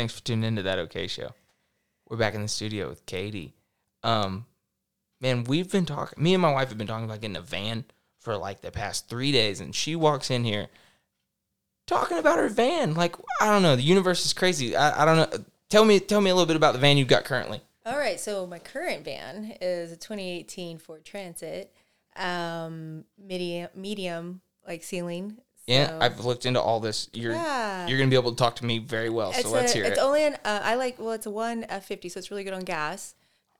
Thanks for tuning into that OK show. We're back in the studio with Katie. Um, man, we've been talking. Me and my wife have been talking about getting a van for like the past three days, and she walks in here talking about her van. Like I don't know, the universe is crazy. I, I don't know. Tell me, tell me a little bit about the van you've got currently. All right, so my current van is a 2018 Ford Transit, um, medium, medium like ceiling. Yeah, So- I've looked into all this. You're Yeah. you're gonna be able to talk to me very well. It's So let's hear it's it. It's only an uh, I like well, it's a one F fifty, so it's really good on gas.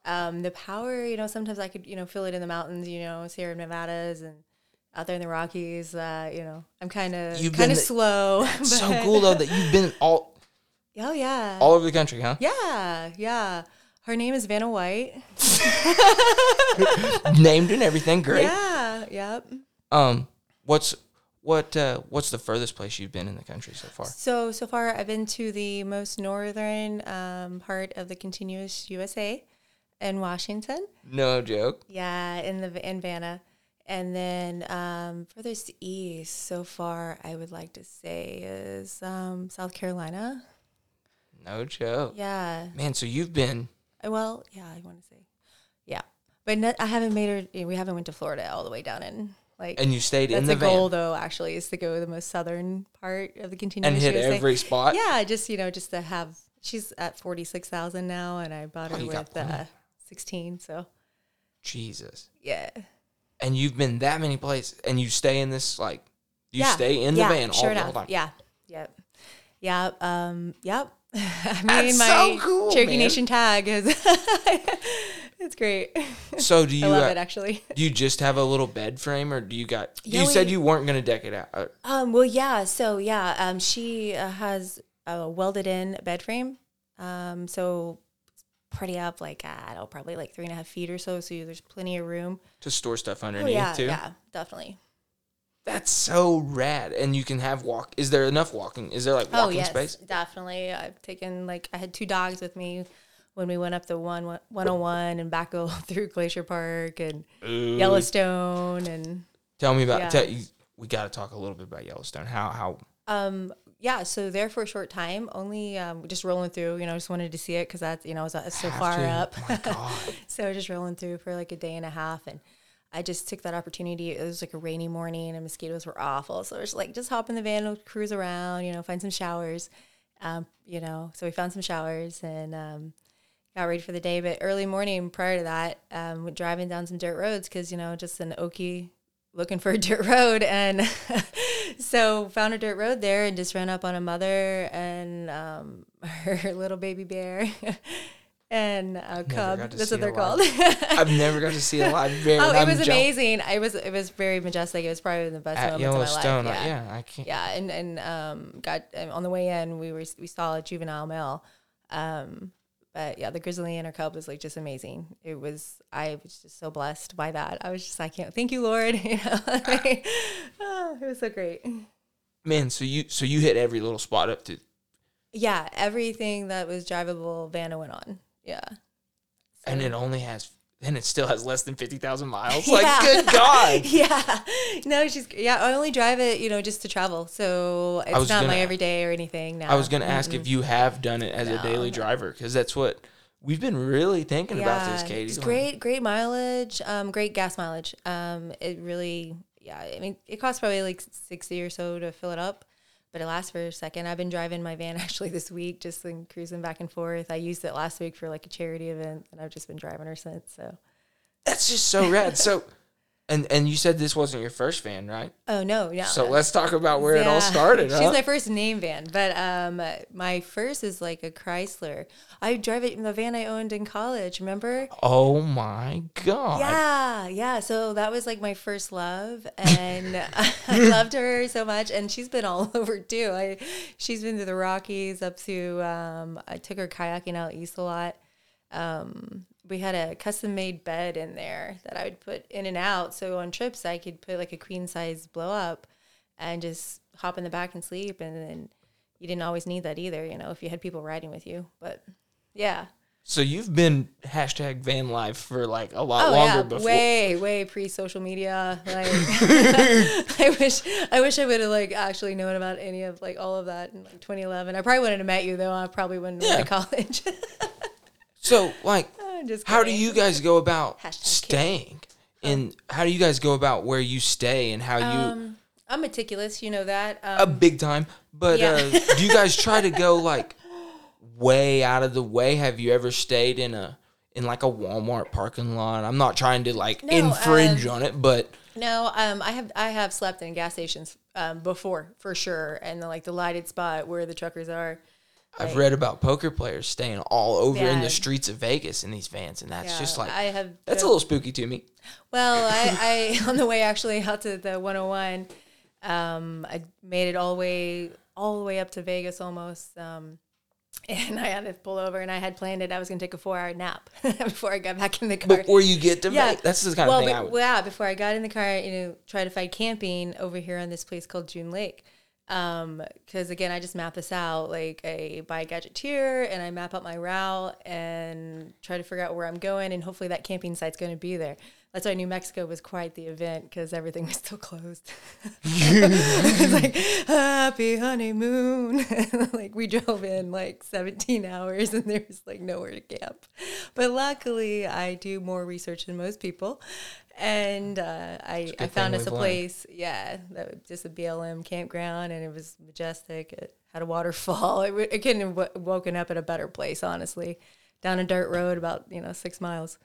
Um, the power, you know, sometimes I could you know feel it in the mountains, you know, Sierra Nevadas and out there in the Rockies. Uh, you know, I'm kind of kind of slow. It's so cool though that you've been all Oh yeah, all over the country, huh? yeah, yeah. Her name is Vanna White. Named and everything. Great. Yeah, yep. Um, what's what uh what's the furthest place you've been in the country so far? So so far, I've been to the most northern um, part of the continuous USA, in Washington. No joke. Yeah, in the in Vanna, and then um, furthest east so far, I would like to say is um, South Carolina. No joke. Yeah. Man, so you've been Uh, Well, yeah, I want to say, yeah, but no, I haven't made her. We haven't went to Florida all the way down in like. and you stayed in that's the a van goal, though. Actually, is to go to the most southern part of the continuous and hit every spot. Yeah, just you know, just to have. She's at forty six thousand now, and I bought her Oh, with uh, sixteen. So Jesus. yeah, And you've been that many places and you stay in this like you yeah, stay in the yeah, van all sure the time. Yeah, yep, yeah, um, yep. I mean, That's my so cool, Cherokee man. Nation tag is. it's great. So do you I love uh, it actually. do you just have a little bed frame or do you got Yeah, you said you weren't gonna deck it out. Uh, Um, well, yeah. So yeah, um, she uh, has a welded in bed frame. Um, so pretty up like I don't know, probably like three and a half feet or so. So there's plenty of room. to store stuff Oh underneath yeah, too. yeah, definitely. That's so rad. And you can have walk is there enough walking? Is there like walking oh yes, space? definitely. I've taken like I had two dogs with me when we went up the one 101 and back through Glacier Park and Ooh. Yellowstone and Tell me about Yeah. tell, we gotta talk a little bit about Yellowstone. How how um yeah so there for a short time only um just rolling through you know just wanted to see it because that's you know it was uh, so Have far to. up Oh so just rolling through for like a day and a half and I just took that opportunity. It was like a rainy morning and mosquitoes were awful. So I was like, just hop in the van, and cruise around, you know, find some showers. Um, you know, so we found some showers and um, got ready for the day. But early morning prior to that, um, went driving down some dirt roads because, you know, just an Okie looking for a dirt road. And so found a dirt road there and just ran up on a mother and um, her little baby bear. And a cub. That's what they're called. I've never got to see a live. Very, Oh, it was amazing. It was it was very majestic. It was probably the best At moments of my Yellowstone, life. I- Yeah. yeah, I can't. yeah, and and um, got um, on the way in. We were we saw a juvenile male, um, but yeah, the grizzly and her cub was like just amazing. It was I was just so blessed by that. I was just I can't thank you Lord. You know, like, oh, it was so great. Man, so you so you hit every little spot up to Yeah, everything that was drivable, Vanna went on. Yeah, and it only has and it still has less than fifty thousand miles. Yeah. Like, good God. yeah. No, she's yeah. I only drive it, you know, just to travel. So it's not gonna- my everyday or anything. Now I was gonna ask if you have done it as a daily no. driver because that's what we've been really thinking about this, Katie. It's great, great mileage. Um, great gas mileage. Um, it really, yeah. I mean, it costs probably like sixty or so to fill it up, but it lasts for a second. I've been driving my van actually this week, just like cruising back and forth. I used it last week for like a charity event, and I've just been driving her since. So. That's just so rad. So, and and you said this wasn't your first van, right? Oh no, yeah. So let's talk about where it all started. She's huh? my first name van, but um, my first is like a Chrysler. I drive it in the van I owned in college. Remember? oh my God. Yeah, yeah. So that was like my first love, and I loved her so much. And she's been all over too. I, she's been to the Rockies, up to. Um, I took her kayaking out east a lot. Um, we had a custom made bed in there that I would put in and out. So on trips, I could put like a queen size blow up, and just hop in the back and sleep. And then you didn't always need that either, you know, if you had people riding with you. But yeah. So you've been hashtag van life for like a lot Oh longer yeah, before. way way pre social media. Like, I wish I wish I would have like actually known about any of like all of that in like 2011. I probably wouldn't have met you though. I probably wouldn't have went to college. So like, I'm just how do you guys go about Hashtag staying? And how do you guys go about where you stay and how you Um, I'm meticulous. You know that. Um, a big time? But Yeah. uh, do you guys try to go like way out of the way? Have you ever stayed in a in like a Walmart parking lot? I'm not trying to like No, infringe um, on it, but No, um, I have I have slept in gas stations um, before for sure, and the, like the lighted spot where the truckers are. I've read about poker players staying all over in the streets of Vegas in these vans, and that's Yeah, just like I have. that's a little spooky to me. Well, I, I on the way actually out to the 101, um, I made it all the way all the way up to Vegas almost. Um, and I had to pull over, and I had planned it. I was going to take a four-hour nap before I got back in the car. Before you get to Yeah. Vegas, that's the kind well, of thing but- I would. well, yeah, before I got in the car, you know, try to find camping over here on this place called June Lake. Um, cause again, I just map this out. Like I buy a Gazetteer and I map out my route and try to figure out where I'm going. And hopefully that camping site's going to be there. That's why New Mexico was quite the event because everything was still closed. it's like happy honeymoon. like we drove in like 17 hours and there was like nowhere to camp. But luckily, I do more research than most people. And uh, I, I found us a place, yeah, that was just a BLM campground, and it was majestic. It had a waterfall. It, it couldn't have w- woken up at a better place, honestly. Down a dirt road, about you know six miles.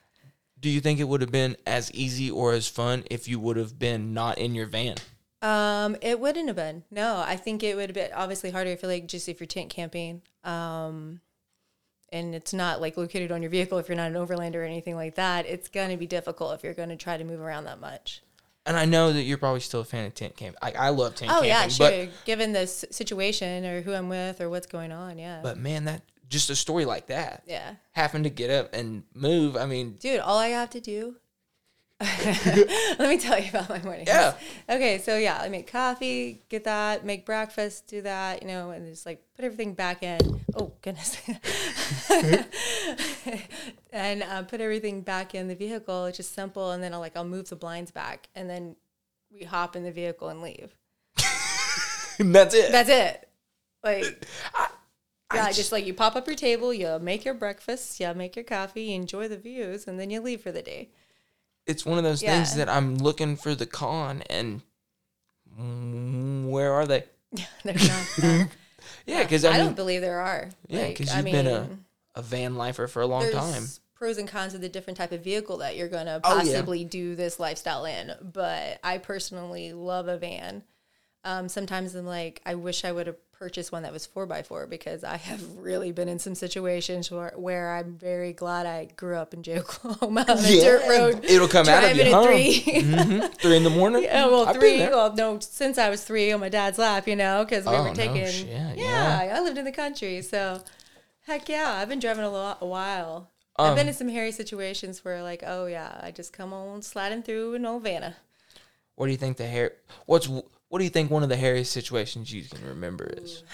Do you think it would have been as easy or as fun if you would have been not in your van? Um, it wouldn't have been. No, I think it would have been obviously harder. I feel like just if you're tent camping, um, and it's not like located on your vehicle if you're not an overlander or anything like that. It's going to be difficult if you're going to try to move around that much. And I know that you're probably still a fan of tent camping. Like I love tent Oh camping, Oh yeah, sure. but Given the situation or who I'm with or what's going on, yeah, but man, that just a story like that, yeah. having to get up and move. I mean, Dude, all I have to do. Let me tell you about my morning. Yeah. Okay, so yeah, I make coffee, get that, make breakfast, do that, you know, and just like put everything back in. Oh goodness. and uh, put everything back in the vehicle. It's just simple, and then I'll like I'll move the blinds back, and then we hop in the vehicle and leave. that's it. That's it. Like. I Yeah, just- just like you pop up your table, you make your breakfast, you make your coffee, you enjoy the views, and then you leave for the day. it's one of those things that I'm looking for the con, and where are they? There's not. Yeah, because I, I, mean, don't believe there are. yeah, because I you've been a, a van lifer for a long time. pros and cons of the different type of vehicle that you're going to Oh, yeah. possibly do this lifestyle in. But I personally love a van. Um, sometimes I'm like, I wish I would have purchased one that was four by four because I have really been in some situations where, where I'm very glad I grew up in J. Oklahoma on a dirt road. It'll come out of you, at huh? three. Mhm. Three in the morning. Yeah, well, I've been three. there. Well, no, since I was three on my dad's lap, you know, because we Oh, were no taking. shit, yeah, yeah. I lived in the country, so heck yeah, I've been driving a lot a while. I've been Um, in some hairy situations where, like, oh yeah, I just come on sliding through an old Vanna. What do you think the hair? What's what do you think one of the hairiest situations you can remember is?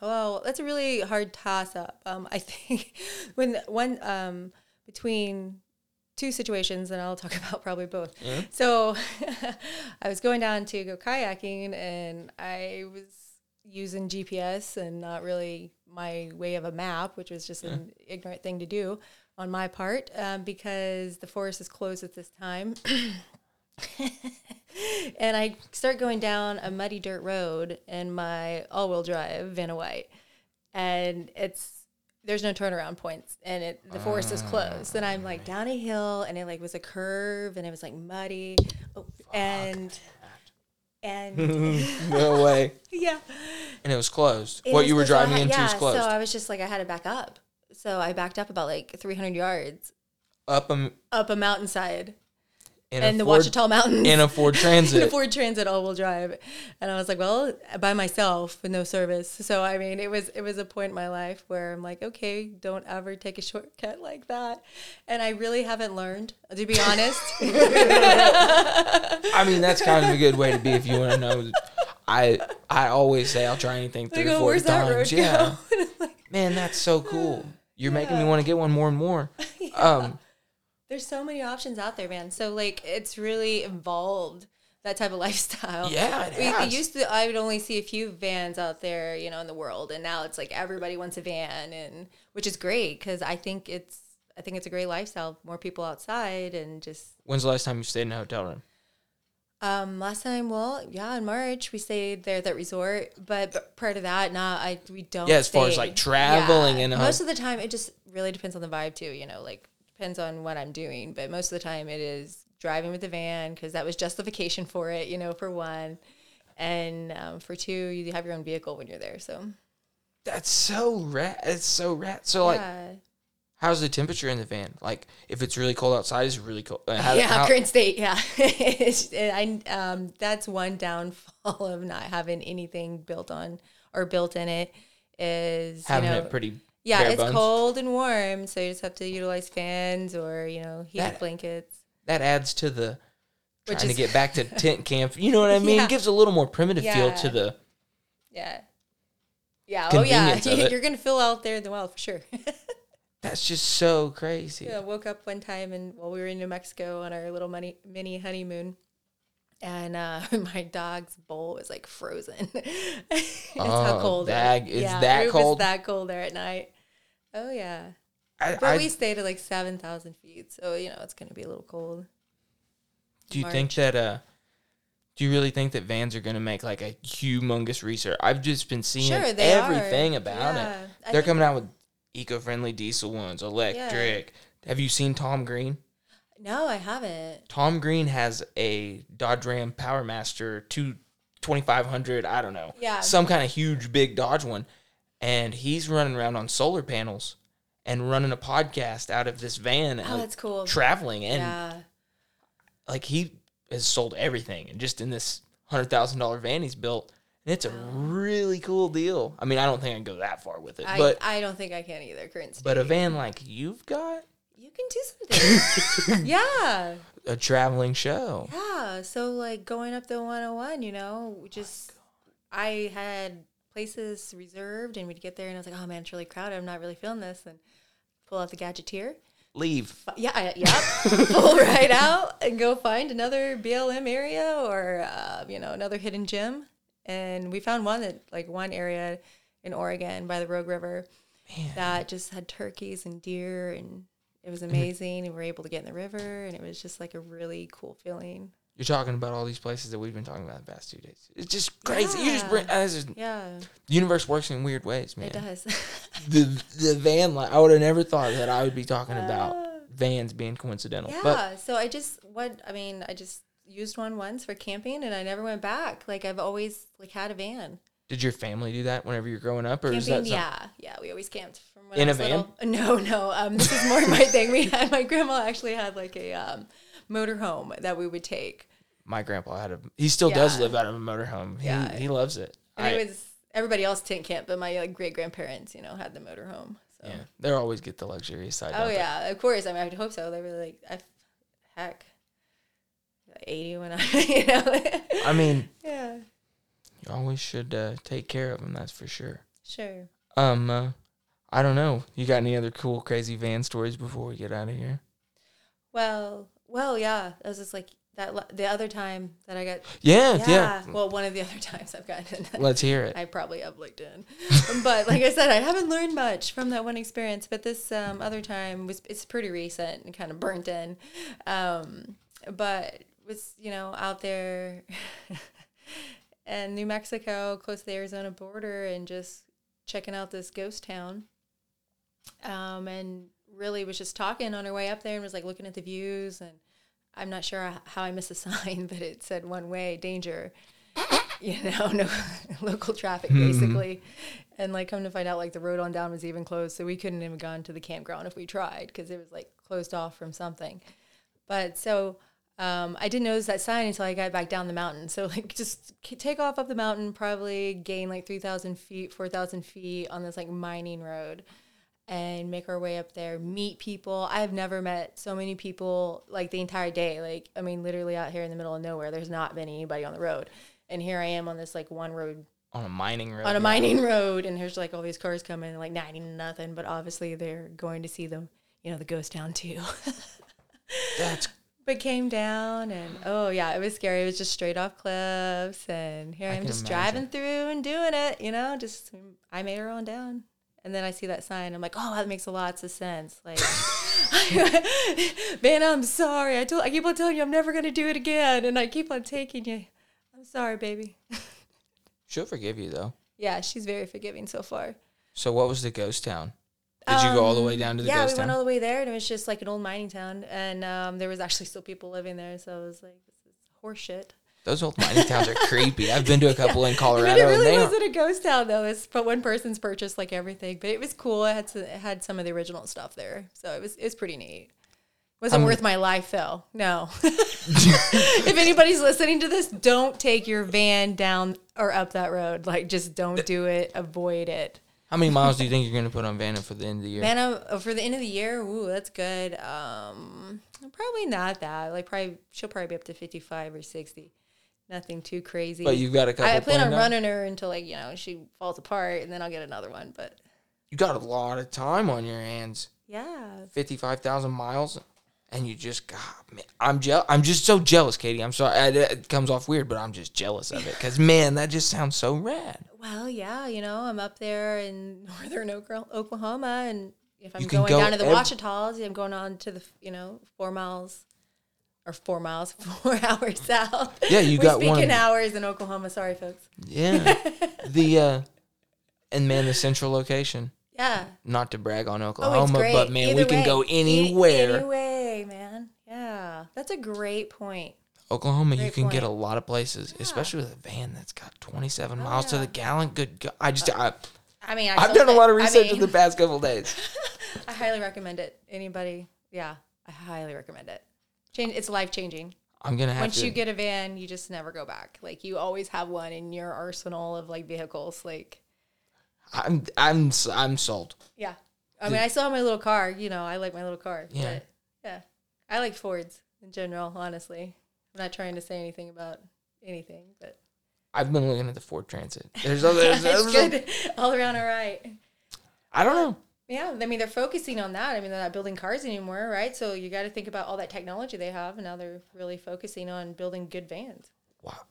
Well, that's a really hard toss up. Um, I think when one um, between two situations, and I'll talk about probably both. So I was going down to go kayaking, and I was using GPS and not really my way of a map, which was just an ignorant thing to do on my part um, because the forest is closed at this time. and I start going down a muddy dirt road in my all-wheel drive Vanna White, and it's there's no turnaround points, and it the forest is closed. And I'm like down a hill, and it like was a curve, and it was like muddy, oh, and and no way. yeah, And it was closed. it what was you were closed, so I driving had- into yeah, was closed. So I was just like I had to back up. So I backed up about like 300 yards Up a, up a mountainside in the Ford, Ouachita Mountains. in a Ford Transit, in a Ford Transit all-wheel drive, and I was like, well, by myself with no service. So I mean, it was it was a point in my life where I'm like, okay, don't ever take a shortcut like that. And I really haven't learned, to be honest. I mean, that's kind of a good way to be if you want to know. I I always say I'll try anything three Like, or oh, four where's that road times. Yeah, go? man, that's so cool. You're making me want to get one more and more. Um, There's so many options out there, man. So like it's really evolved that type of lifestyle. Yeah, it we, has. used to I would only see a few vans out there, you know, in the world, and now it's like everybody wants a van, and which is great because I think it's I think it's a great lifestyle. More people outside and just when's the last time you stayed in a hotel room? um last time, well, yeah, in March we stayed there at that resort, but, but prior to that, nah, I we don't. Yeah, as far as, like, traveling Yeah. and, most of the time, it just really depends on the vibe too. You know, like depends on what I'm doing, but most of the time it is driving with the van because that was justification for it. You know, for one, and um, for two, you have your own vehicle when you're there. So That's so rat. It's so rat. So like, how's the temperature in the van? Like, if it's really cold outside, is really cold? Uh, how, yeah, how- current state, yeah. It's- I um, that's one downfall of not having anything built on or built in it is having you know, it pretty. Yeah, it's cold and warm, so you just have to utilize fans or you know heated That- blankets. That adds to the Which trying is- to get back to tent camp. You know what I mean? Yeah. It gives a little more primitive feel to the. Yeah, yeah. Oh yeah, it. you're gonna feel out there in the wild for sure. That's just so crazy. yeah, I woke up one time and while we were in New Mexico on our little money, mini honeymoon, and uh, my dog's bowl was like frozen. That's how Oh, cold. it that- was. it's yeah, that it cold? was that cold there at night. Oh yeah, I, but I- we stayed at like seven thousand feet, so you know it's gonna be a little cold. do you think that? uh Do you really think that vans are going to make like a humongous research? I've just been seeing Sure, they are. everything about Yeah, it. They're coming out with eco-friendly diesel ones, electric. Have you seen Tom Green? No, I haven't. Tom Green has a Dodge Ram ProMaster 2 2500, I don't know. Yeah. Some kind of huge big Dodge one and he's running around on solar panels and running a podcast out of this van Oh, uh, that's cool. traveling and yeah. like he has sold everything and just in this $100,000 van he's built and it's a really cool deal. I mean, I don't think I can go that far with it, I, but I don't think I can either. Current but a van like you've got you can do something. yeah, a traveling show. yeah. So like going up the 101, you know, just I had places reserved, and we'd get there, and I was like, oh man, it's really crowded. I'm not really feeling this, and pull out the Gazetteer. Leave. F- Yeah, I- yep. pull right out and go find another BLM area or uh, you know another hidden gem. And we found one that like one area in Oregon by the Rogue River Man. that just had turkeys and deer and it was amazing and we were able to get in the river and it was just like a really cool feeling. You're talking about all these places that we've been talking about the past two days. It's just crazy. You just bring. Uh, this is, the Yeah, universe works in weird ways, man. it does. The the van life. I would have never thought that I would be talking about Ah. vans being coincidental. yeah. But so I just what I mean, I just used one once for camping and I never went back. Like I've always like had a van. did your family do that whenever you're growing up, or is that some- yeah, yeah. We always camped from when In I a was van? little. No, no. Um, this is more my thing. We had my grandma actually had like a um, motorhome that we would take. My grandpa had a. He still does live out of a motorhome. He, Yeah. he loves it. And I- it was everybody else tent camp, but my like great grandparents, you know, had the motorhome. So. yeah, they always get the luxurious side. Oh don't they? yeah, of course. I mean, I would hope so. They were like, I, heck, eighty when I, you know. I mean, yeah, you always should uh, take care of them. That's for sure. sure. Um, uh, I don't know. You got any other cool, crazy van stories before we get out of here? Well, well, yeah. It was just like that. The other time that I got, Yeah, yeah. yeah. Well, one of the other times I've gotten. Let's hear it. I probably have looked in, but like I said, I haven't learned much from that one experience. But this um, other time was it's pretty recent and kind of burnt in, um, but was you know out there in New Mexico, close to the Arizona border, and just checking out this ghost town. Um, and really was just talking on her way up there and was like looking at the views and I'm not sure how I missed a sign, but it said one way danger you know, no local traffic basically. And like come to find out like the road on down was even closed, so we couldn't even gone to the campground if we tried because it was like closed off from something. But so um, I didn't notice that sign until I got back down the mountain. So like just take off up the mountain, probably gain like three thousand feet, four thousand feet on this like mining road, and make our way up there. Meet people. I have never met so many people like the entire day. Like I mean, literally out here in the middle of nowhere, there's not been anybody on the road, and here I am on this like one road on a mining road. on a mining road, and there's like all these cars coming, like ninety nothing. But obviously, they're going to see them, you know, the ghost town too. That's but came down, and oh yeah, it was scary. It was just straight off cliffs, and here I I am just imagine. driving through and doing it. You know, just I made her on down. And then I see that sign. I'm like, oh, that makes a lots of sense. Like, man, I'm sorry. I told, I keep on telling you, I'm never gonna do it again, and I keep on taking you. I'm sorry, baby. she'll forgive you though. Yeah, she's very forgiving so far. So what was the ghost town? Did you go all the way down to the Um, yeah, ghost we town? went all the way there, and it was just like an old mining town, and um, there was actually still people living there. So I was like, "This is horseshit." Those old mining towns are creepy. I've been to a couple in But Colorado, it really and they are, wasn't a ghost town though. It's but one person's purchased like everything, but it was cool. It had to, it had some of the original stuff there, so it was it was pretty neat. Wasn't worth my life though. No. if anybody's listening to this, don't take your van down or up that road. Like, just don't do it. Avoid it. How many miles do you think you're going to put on Vanna for the end of the year? Vanna uh, for the end of the year. Ooh, that's good. Um, probably not that. Like, probably she'll probably be up to fifty-five or sixty. Nothing too crazy. but you've got a couple. I plan on running her until like you know she falls apart, and then I'll get another one. But You got a lot of time on your hands. yeah, Fifty-five thousand miles, and you just God, man, I'm jealous. I'm just so jealous, Katie. I'm sorry. I, it comes off weird, but I'm just jealous of it because man, that just sounds so rad. well, yeah, you know, I'm up there in northern Oklahoma, and if I'm going go down to the ev- Ouachitas, I'm going on to the you know four miles. Or four miles, four hours south. Yeah, you we got speak one- in hours in Oklahoma. Sorry, folks. Yeah, the uh, and man, the central location. Yeah, Not to brag on Oh, Oklahoma, great. but man, we Either can go anywhere. Any way, man. Yeah, that's a great point. Oklahoma, you Great can get a lot of places, especially with a van that's got 27 miles to the gallon. Good God. I just, I, I mean, I I've done a lot of I research mean, in the past couple days. I highly recommend it. Anybody? Yeah, I highly recommend it. Change. It's life changing. I'm to have Once to. you get a van, you just never go back. Like you always have one in your arsenal of like vehicles. Like I'm, I'm, I'm sold. yeah. I mean, I still have my little car. You know, I like my little car. Yeah. But yeah. I like Fords in general. Honestly, I'm not trying to say anything about anything, but I've been looking at the Ford Transit. There's other, it's good all around. All right. I don't know. Yeah, I mean they're focusing on that. I mean they're not building cars anymore, right? So you got to think about all that technology they have, and now they're really focusing on building good vans. Wow.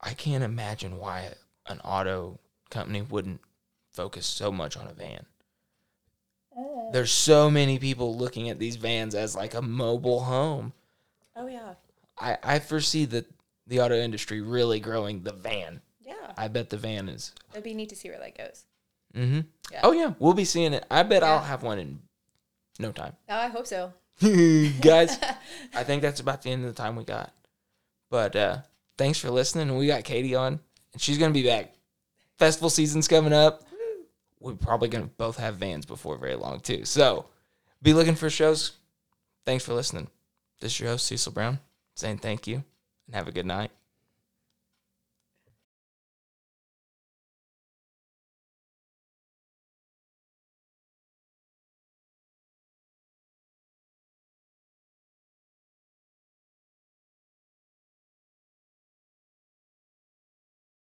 I can't imagine why an auto company wouldn't focus so much on a van. Uh. There's so many people looking at these vans as like a mobile home. Oh yeah, I, I foresee that the auto industry really growing the van. yeah. I bet the van is. It'd be neat to see where that goes. Mm-hmm. Yeah. Oh yeah, we'll be seeing it. I bet I'll have one in no time. Oh, I hope so. Guys, I think that's about the end of the time we got. But uh thanks for listening. We got Katie on, and she's gonna be back. Festival season's coming up. We're probably gonna both have vans before very long too. So be looking for shows. Thanks for listening. This is your host, Cecil Brown, saying thank you and have a good night.